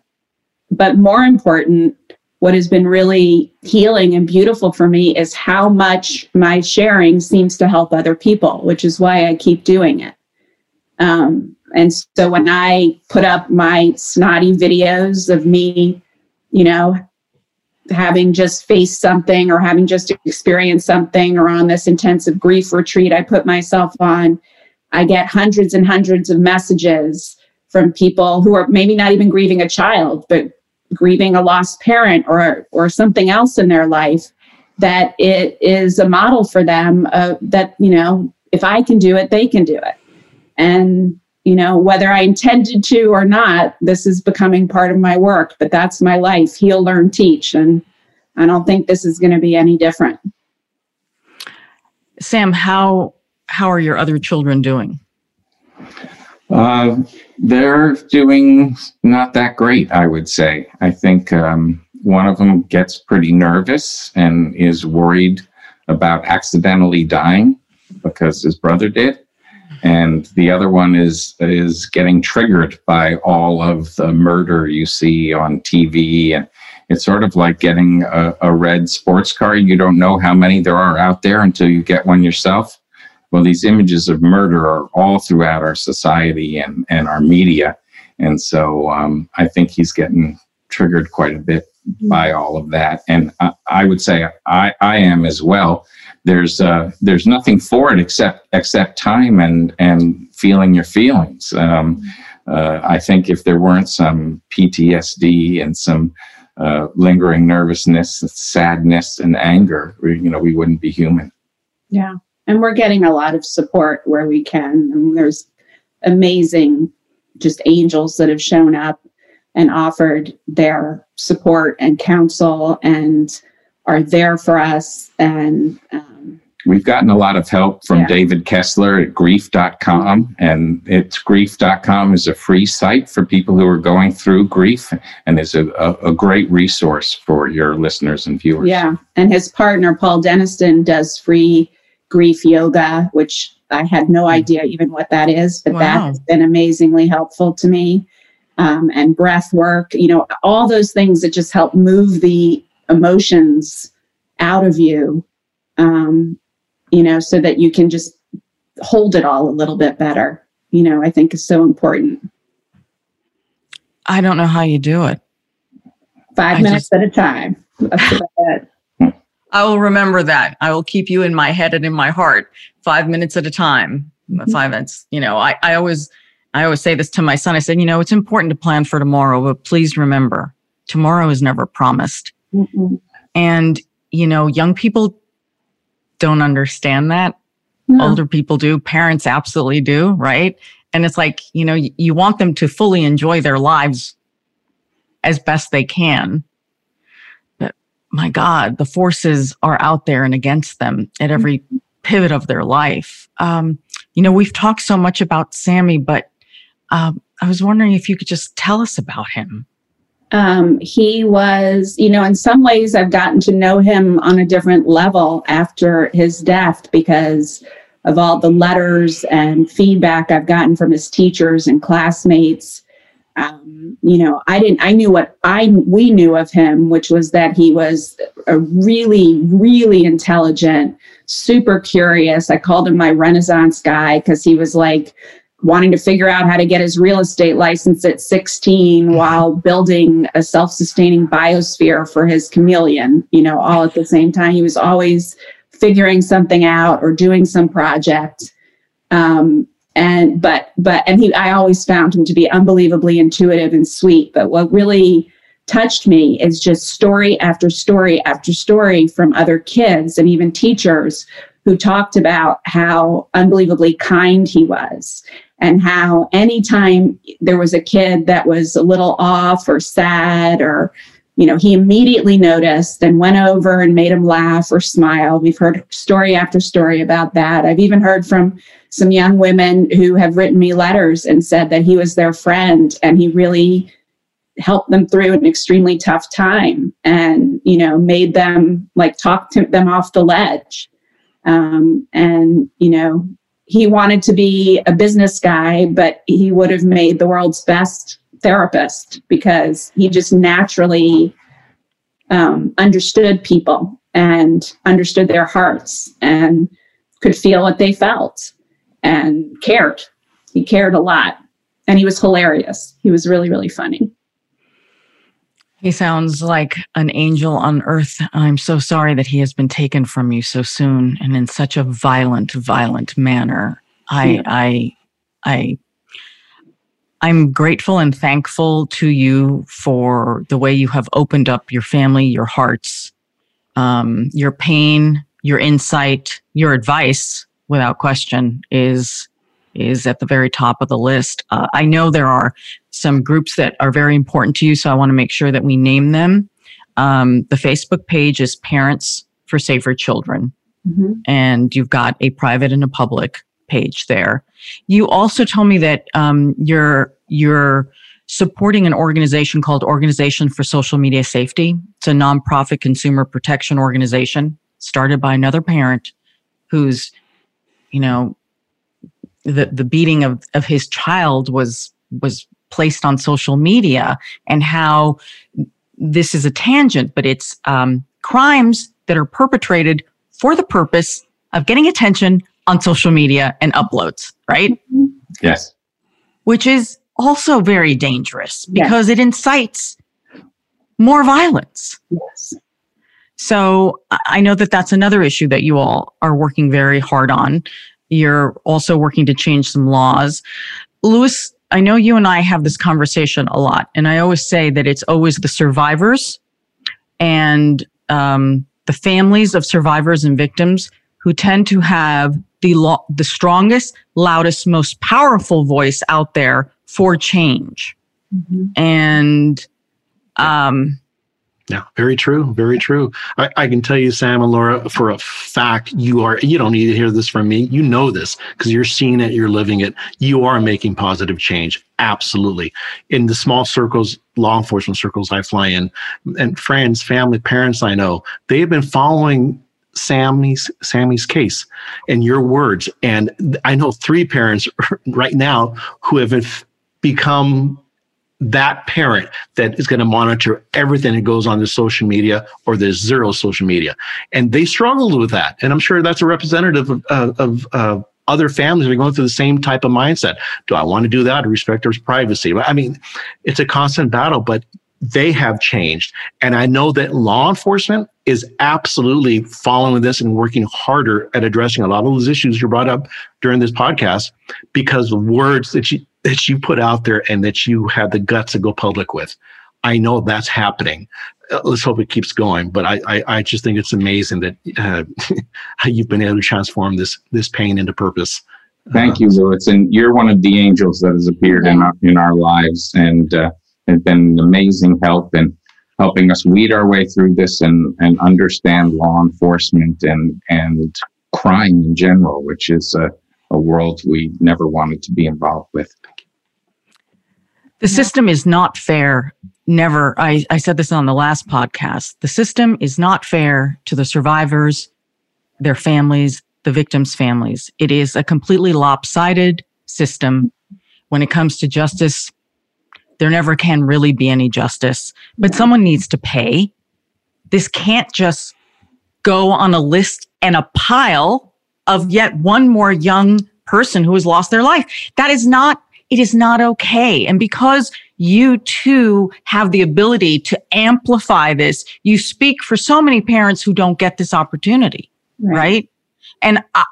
But more important, what has been really healing and beautiful for me is how much my sharing seems to help other people, which is why I keep doing it. Um, and so when I put up my snotty videos of me, you know, having just faced something or having just experienced something or on this intensive grief retreat I put myself on, I get hundreds and hundreds of messages from people who are maybe not even grieving a child, but grieving a lost parent or or something else in their life that it is a model for them uh, that you know if i can do it they can do it. And you know whether i intended to or not this is becoming part of my work but that's my life heal learn teach and i don't think this is going to be any different Sam, how how are your other children doing? Uh, they're doing not that great, I would say. I think um, one of them gets pretty nervous and is worried about accidentally dying because his brother did, and the other one is is getting triggered by all of the murder you see on TV, and it's sort of like getting a, a red sports car. You don't know how many there are out there until you get one yourself well, these images of murder are all throughout our society and, and our media. And so um, I think he's getting triggered quite a bit by all of that. And I, I would say I, I am as well. There's uh, there's nothing for it except except time and and feeling your feelings. Um, uh, I think if there weren't some PTSD and some uh, lingering nervousness, sadness, and anger, you know, we wouldn't be human. Yeah. And we're getting a lot of support where we can. And there's amazing just angels that have shown up and offered their support and counsel and are there for us. And um, We've gotten a lot of help from Yeah. David Kessler at grief.com. And it's grief.com is a free site for people who are going through grief and is a, a, a great resource for your listeners and viewers. yeah. And his partner, Paul Denniston, does free grief yoga, which I had no idea even what that is, but that has been amazingly helpful to me. Um, and breath work, you know, all those things that just help move the emotions out of you, um, you know, so that you can just hold it all a little bit better, you know, I think is so important. I don't know how you do it. Five I minutes just- at a time. That's about it. I will remember that. I will keep you in my head and in my heart, five minutes at a time. Mhm. Five minutes. You know, I, I always, I always say this to my son. I said, you know, it's important to plan for tomorrow, but please remember, tomorrow is never promised. Mm-mm. And you know, young people don't understand that. No. Older people do. Parents absolutely do, right? And it's like, you know, y- you want them to fully enjoy their lives as best they can. But my God, the forces are out there and against them at every pivot of their life. Um, you know, we've talked so much about Sammy, but um, I was wondering if you could just tell us about him. um, he was, you know, in some ways, I've gotten to know him on a different level after his death because of all the letters and feedback I've gotten from his teachers and classmates. Um, you know, I didn't, I knew what I, we knew of him, which was that he was a really, really intelligent, super curious. I called him my Renaissance guy because he was like, wanting to figure out how to get his real estate license at 16 while building a self-sustaining biosphere for his chameleon you know all at the same time he was always figuring something out or doing some project. Um, and but but and he I always found him to be unbelievably intuitive and sweet. But what really touched me is just story after story after story from other kids and even teachers who talked about how unbelievably kind he was and how anytime there was a kid that was a little off or sad or you know, he immediately noticed and went over and made him laugh or smile. We've heard story after story about that. I've even heard from some young women who have written me letters and said that he was their friend and he really helped them through an extremely tough time and, you know, made them like talk to them off the ledge. Um, and, you know, he wanted to be a business guy, but he would have made the world's best therapist because he just naturally um, understood people and understood their hearts and could feel what they felt and cared. He cared a lot. And he was hilarious. He was really, really funny. He sounds like an angel on earth. I'm so sorry that he has been taken from you so soon and in such a violent, violent manner. I, yeah. I, I I'm grateful and thankful to you for the way you have opened up your family, your hearts, um, your pain, your insight, your advice, without question, is is at the very top of the list. Uh, I know there are some groups that are very important to you, so I want to make sure that we name them. Um, the Facebook page is Parents for Safer Children, mm-hmm. and you've got a private and a public page there. You also told me that um, you're you're supporting an organization called Organization for Social Media Safety. It's a nonprofit consumer protection organization started by another parent who's, you know, the the beating of of his child was was placed on social media and how this is a tangent, but it's um, crimes that are perpetrated for the purpose of getting attention on social media and uploads, right? Yes. Which is also very dangerous because yes. it incites more violence. Yes. So I know that that's another issue that you all are working very hard on. You're also working to change some laws. Luis, I know you and I have this conversation a lot, and I always say that it's always the survivors and um, the families of survivors and victims who tend to have the lo- the strongest, loudest, most powerful voice out there for change. Mm-hmm. And um yeah, very true. Very true. I, I, can tell you, Sam and Laura, for a fact, you are, you don't need to hear this from me. You know this because you're seeing it, you're living it. You are making positive change. Absolutely. In the small circles, law enforcement circles I fly in, and friends, family, parents I know, they have been following Sammy's Sammy's case and your words. And I know three parents right now who have become that parent that is going to monitor everything that goes on the social media or the zero social media. And they struggled with that. And I'm sure that's a representative of, of uh, other families are going through the same type of mindset. Do I want to do that to respect their privacy? I mean, it's a constant battle, but they have changed. And I know that law enforcement is absolutely following this and working harder at addressing a lot of those issues you brought up during this podcast because the words that you that you put out there and that you had the guts to go public with. I know that's happening. Uh, let's hope it keeps going. But I, I, I just think it's amazing that uh, you've been able to transform this this pain into purpose. Thank you, Luis. And you're one of the angels that has appeared in our in our lives, and uh, have been amazing help in helping us weed our way through this and, and understand law enforcement and, and crime in general, which is a, a world we never wanted to be involved with. The system is not fair. Never. I, I said this on the last podcast. The system is not fair to the survivors, their families, the victims' families. It is a completely lopsided system when it comes to justice. There never can really be any justice, but someone needs to pay. This can't just go on a list and a pile of yet one more young person who has lost their life. That is not, it is not okay. And because you too have the ability to amplify this, you speak for so many parents who don't get this opportunity, right? right? And uh,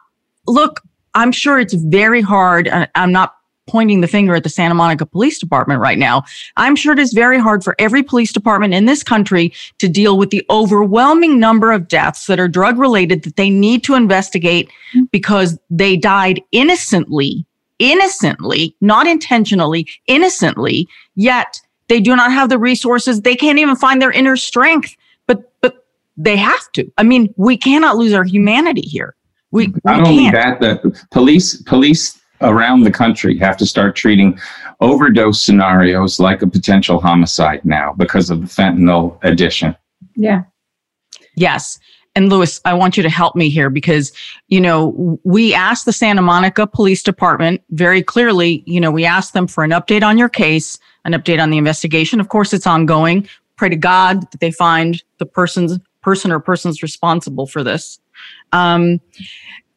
look, I'm sure it's very hard. I'm not pointing the finger at the Santa Monica Police Department right now. I'm sure it is very hard for every police department in this country to deal with the overwhelming number of deaths that are drug related that they need to investigate because they died innocently, innocently, not intentionally, innocently, yet they do not have the resources. They can't even find their inner strength, but, but they have to. I mean, we cannot lose our humanity here. We, not only can't. that, the police, police around the country have to start treating overdose scenarios like a potential homicide now because of the fentanyl addition. Yeah. Yes. And Luis, I want you to help me here because, you know, we asked the Santa Monica Police Department very clearly, you know, we asked them for an update on your case, an update on the investigation. Of course, it's ongoing. Pray to God that they find the person's person or persons responsible for this. Um,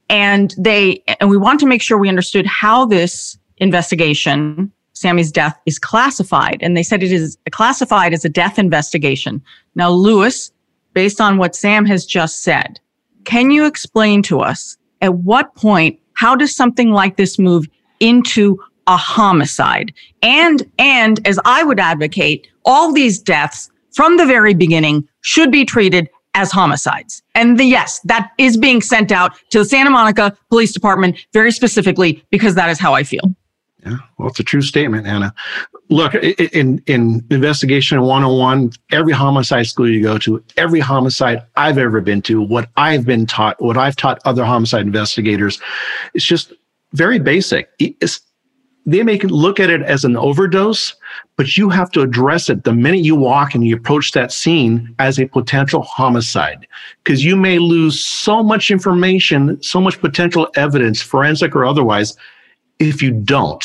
and they and we want to make sure we understood how this investigation sammy's death is classified and they said it is classified as a death investigation now luis based on what sam has just said can you explain to us at what point how does something like this move into a homicide and and as i would advocate all these deaths from the very beginning should be treated as homicides. And the, yes, that is being sent out to the Santa Monica Police Department very specifically because that is how I feel. Yeah, well, it's a true statement, Ana. Look, in in investigation 101, every homicide school you go to, every homicide I've ever been to, what I've been taught, what I've taught other homicide investigators, it's just very basic. It's, they may look at it as an overdose, but you have to address it the minute you walk and you approach that scene as a potential homicide because you may lose so much information, so much potential evidence, forensic or otherwise, if you don't.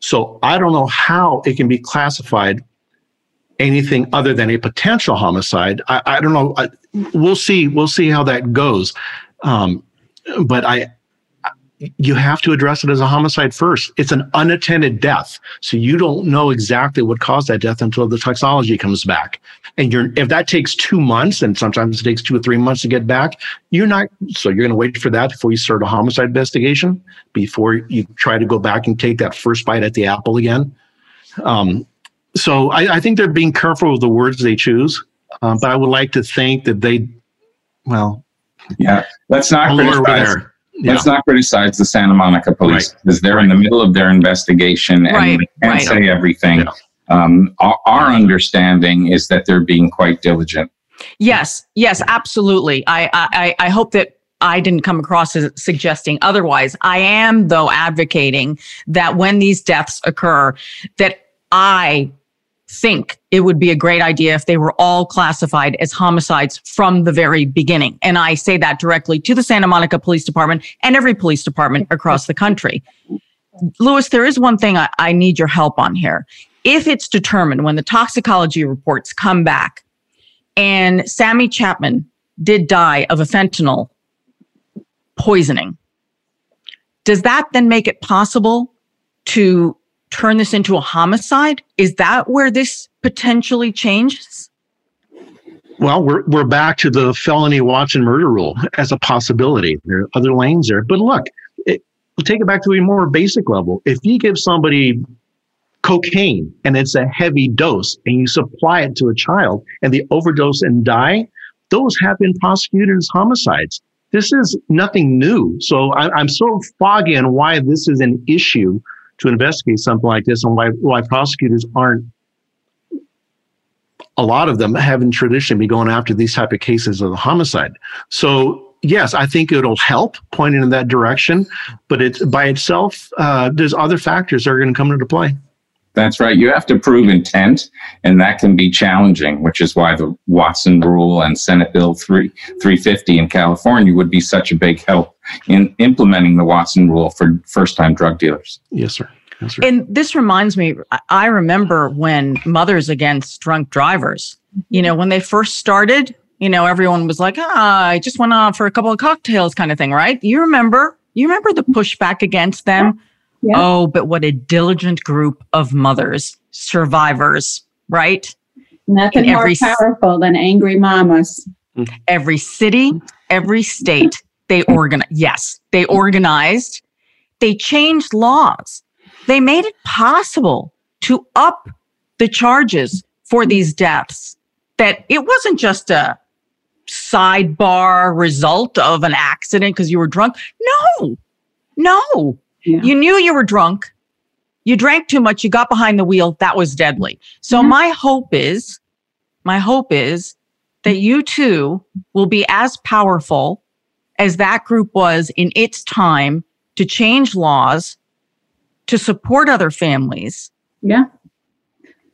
So I don't know how it can be classified anything other than a potential homicide. I, I don't know. I, we'll see. We'll see how that goes. Um, but I, you have to address it as a homicide first. It's an unattended death. So you don't know exactly what caused that death until the toxology comes back. And you're, if that takes two months, and sometimes it takes two or three months to get back, you're not, so you're going to wait for that before you start a homicide investigation, before you try to go back and take that first bite at the apple again. Um, so I, I, think they're being careful with the words they choose. Um, but I would like to think that they, well, yeah, let's not criticize yeah. let's not criticize the Santa Monica police right. because they're right. in the middle of their investigation and right. they can't say everything. Yeah. Um, our, our, understanding is that they're being quite diligent. Yes, yes, absolutely. I, I, I hope that I didn't come across as suggesting otherwise. I am, though, advocating that when these deaths occur, that I think it would be a great idea if they were all classified as homicides from the very beginning. And I say that directly to the Santa Monica Police Department and every police department across the country. Luis, there is one thing I, I need your help on here. If it's determined when the toxicology reports come back and Sammy Chapman did die of a fentanyl poisoning, does that then make it possible to turn this into a homicide? Is that where this potentially changes? Well, we're we're back to the felony Watson murder rule as a possibility. There are other lanes there, but look, it, take it back to a more basic level. If you give somebody cocaine and it's a heavy dose, and you supply it to a child and they overdose and die, those have been prosecuted as homicides. This is nothing new. So I, I'm so foggy on why this is an issue to investigate something like this and why, why prosecutors aren't a lot of them haven't traditionally been going after these type of cases of the homicide. So yes, I think it'll help pointing in that direction, but it's by itself, uh, there's other factors that are going to come into play. That's right. You have to prove intent, and that can be challenging, which is why the Watson rule and Senate Bill 3, 350 in California would be such a big help in implementing the Watson rule for first time drug dealers. Yes, sir. Yes, sir. And this reminds me, I remember when Mothers Against Drunk Drivers, you know, when they first started, you know, everyone was like, ah, I just went on for a couple of cocktails kind of thing, right? You remember, you remember the pushback against them? Yeah. Oh, but what a diligent group of mothers, survivors, right? Nothing In more every, powerful than angry mamas. Every city, every state, they organized. Yes, they organized. They changed laws. They made it possible to up the charges for these deaths. That it wasn't just a sidebar result of an accident because you were drunk. No, no. Yeah. You knew you were drunk. You drank too much. You got behind the wheel. That was deadly. So mm-hmm. my hope is, my hope is that you too will be as powerful as that group was in its time to change laws, to support other families. Yeah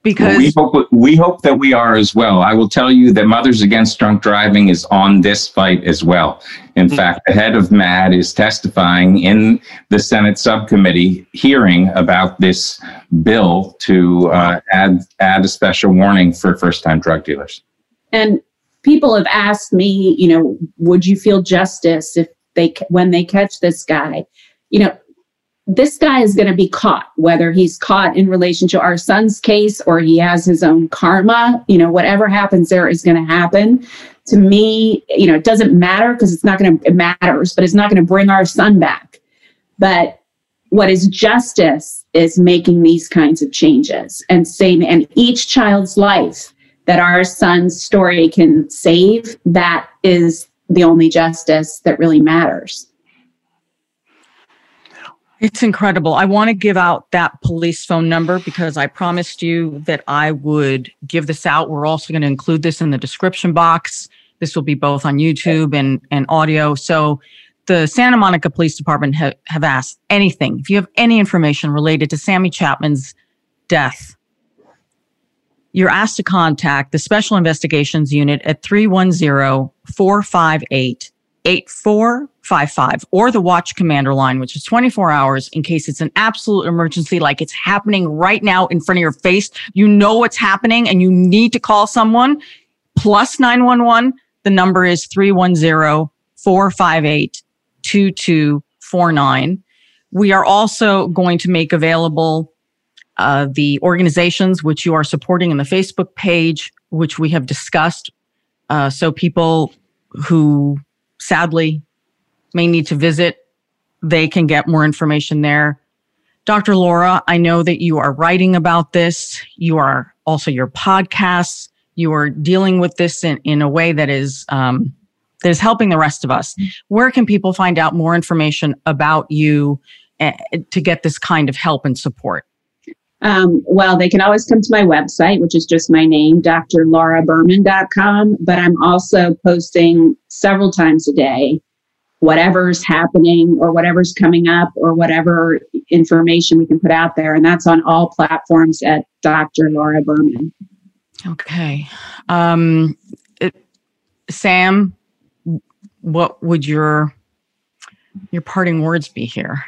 because well, we hope we hope that we are as well. I will tell you that Mothers Against Drunk Driving is on this fight as well. In mm-hmm. fact, the head of MAD is testifying in the Senate subcommittee hearing about this bill to uh, add add a special warning for first time drug dealers. And people have asked me, you know, would you feel justice if they when they catch this guy? You know, this guy is going to be caught, whether he's caught in relation to our son's case or he has his own karma, you know, whatever happens there is going to happen. To me, you know, it doesn't matter because it's not going to, it matters, but it's not going to bring our son back. But what is justice is making these kinds of changes and saving, and each child's life that our son's story can save, that is the only justice that really matters. It's incredible. I want to give out that police phone number because I promised you that I would give this out. We're also going to include this in the description box. This will be both on YouTube and, and audio. So the Santa Monica Police Department ha- have asked anything, if you have any information related to Sammy Chapman's death, you're asked to contact the Special Investigations Unit at 310 458 8455 or the watch commander line, which is 24 hours in case it's an absolute emergency, like it's happening right now in front of your face. You know what's happening and you need to call someone. Plus 911. The number is 310 458 2249. We are also going to make available uh, the organizations which you are supporting in the Facebook page, which we have discussed. Uh, so people who sadly may need to visit, they can get more information there. Dr. Laura, I know that you are writing about this. You are also your podcasts. You are dealing with this in, in a way that is um, that is helping the rest of us. Where can people find out more information about you uh, to get this kind of help and support? Um, well, they can always come to my website, which is just my name, drlauraberman.com. But I'm also posting several times a day whatever's happening or whatever's coming up or whatever information we can put out there. And that's on all platforms at Dr. Laura Berman. Okay. Um, it, Sam, what would your your parting words be here?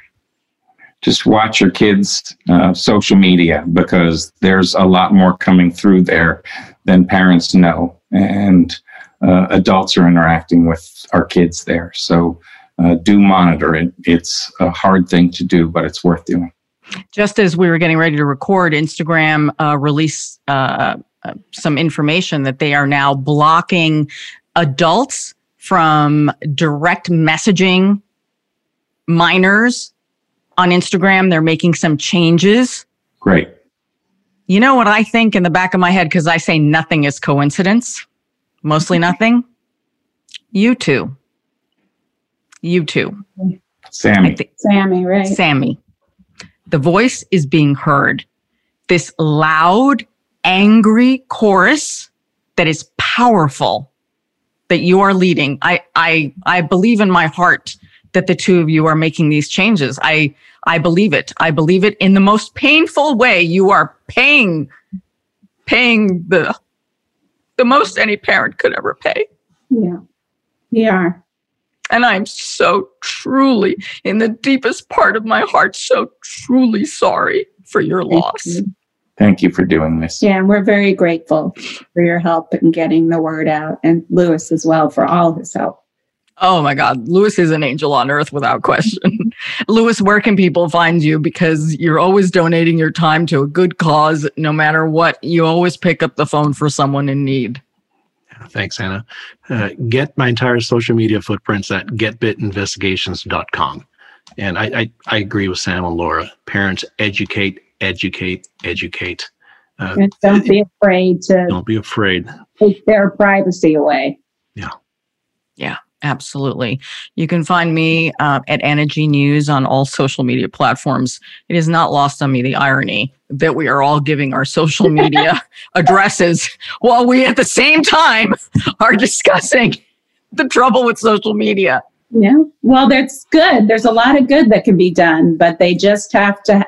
Just watch your kids' uh, social media because there's a lot more coming through there than parents know, and uh, adults are interacting with our kids there. So uh, do monitor it. It's a hard thing to do, but it's worth doing. Just as we were getting ready to record, Instagram uh, released uh, uh, some information that they are now blocking adults from direct messaging minors on Instagram. They're making some changes. Great. You know what I think in the back of my head, because I say nothing is coincidence, mostly nothing? You too. You too. Sammy. Th- Sammy, right. Sammy. The voice is being heard. This loud, angry chorus that is powerful that you are leading. I, I, I believe in my heart that the two of you are making these changes. I I believe it. I believe it in the most painful way. You are paying paying the the most any parent could ever pay. Yeah. We are. And I'm so truly, in the deepest part of my heart, so truly sorry for your Thank loss. you. Thank you for doing this. Yeah, and we're very grateful for your help in getting the word out, and Luis as well for all his help. Oh my God. Luis is an angel on earth without question. Luis, where can people find you? Because you're always donating your time to a good cause, no matter what. You always pick up the phone for someone in need. Thanks, Ana. Uh, get my entire social media footprints at getbitinvestigations.com. And I, I, I agree with Sam and Laura. Parents, educate, educate, educate. Uh, don't be afraid to don't be afraid. take their privacy away. Absolutely. You can find me uh, at Ana G News on all social media platforms. It is not lost on me the irony that we are all giving our social media addresses while we at the same time are discussing the trouble with social media. Yeah. Well, that's good. There's a lot of good that can be done, but they just have to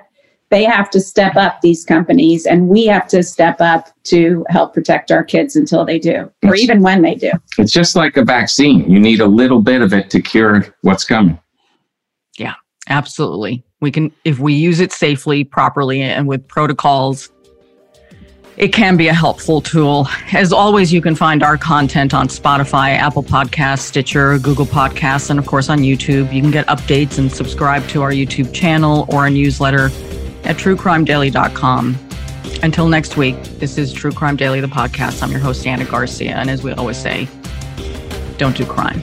they have to step up these companies and we have to step up to help protect our kids until they do or Yes. even when they do. It's just like a vaccine. You need a little bit of it to cure what's coming. Yeah absolutely. We can, if we use it safely, properly, and with protocols, it can be a helpful tool. As always, you can find our content on Spotify, Apple Podcasts, Stitcher, Google Podcasts, and of course on YouTube. You can get updates and subscribe to our YouTube channel or our newsletter at truecrimedaily.com. Until next week, this is True Crime Daily, the podcast. I'm your host, Ana Garcia. And as we always say, don't do crime.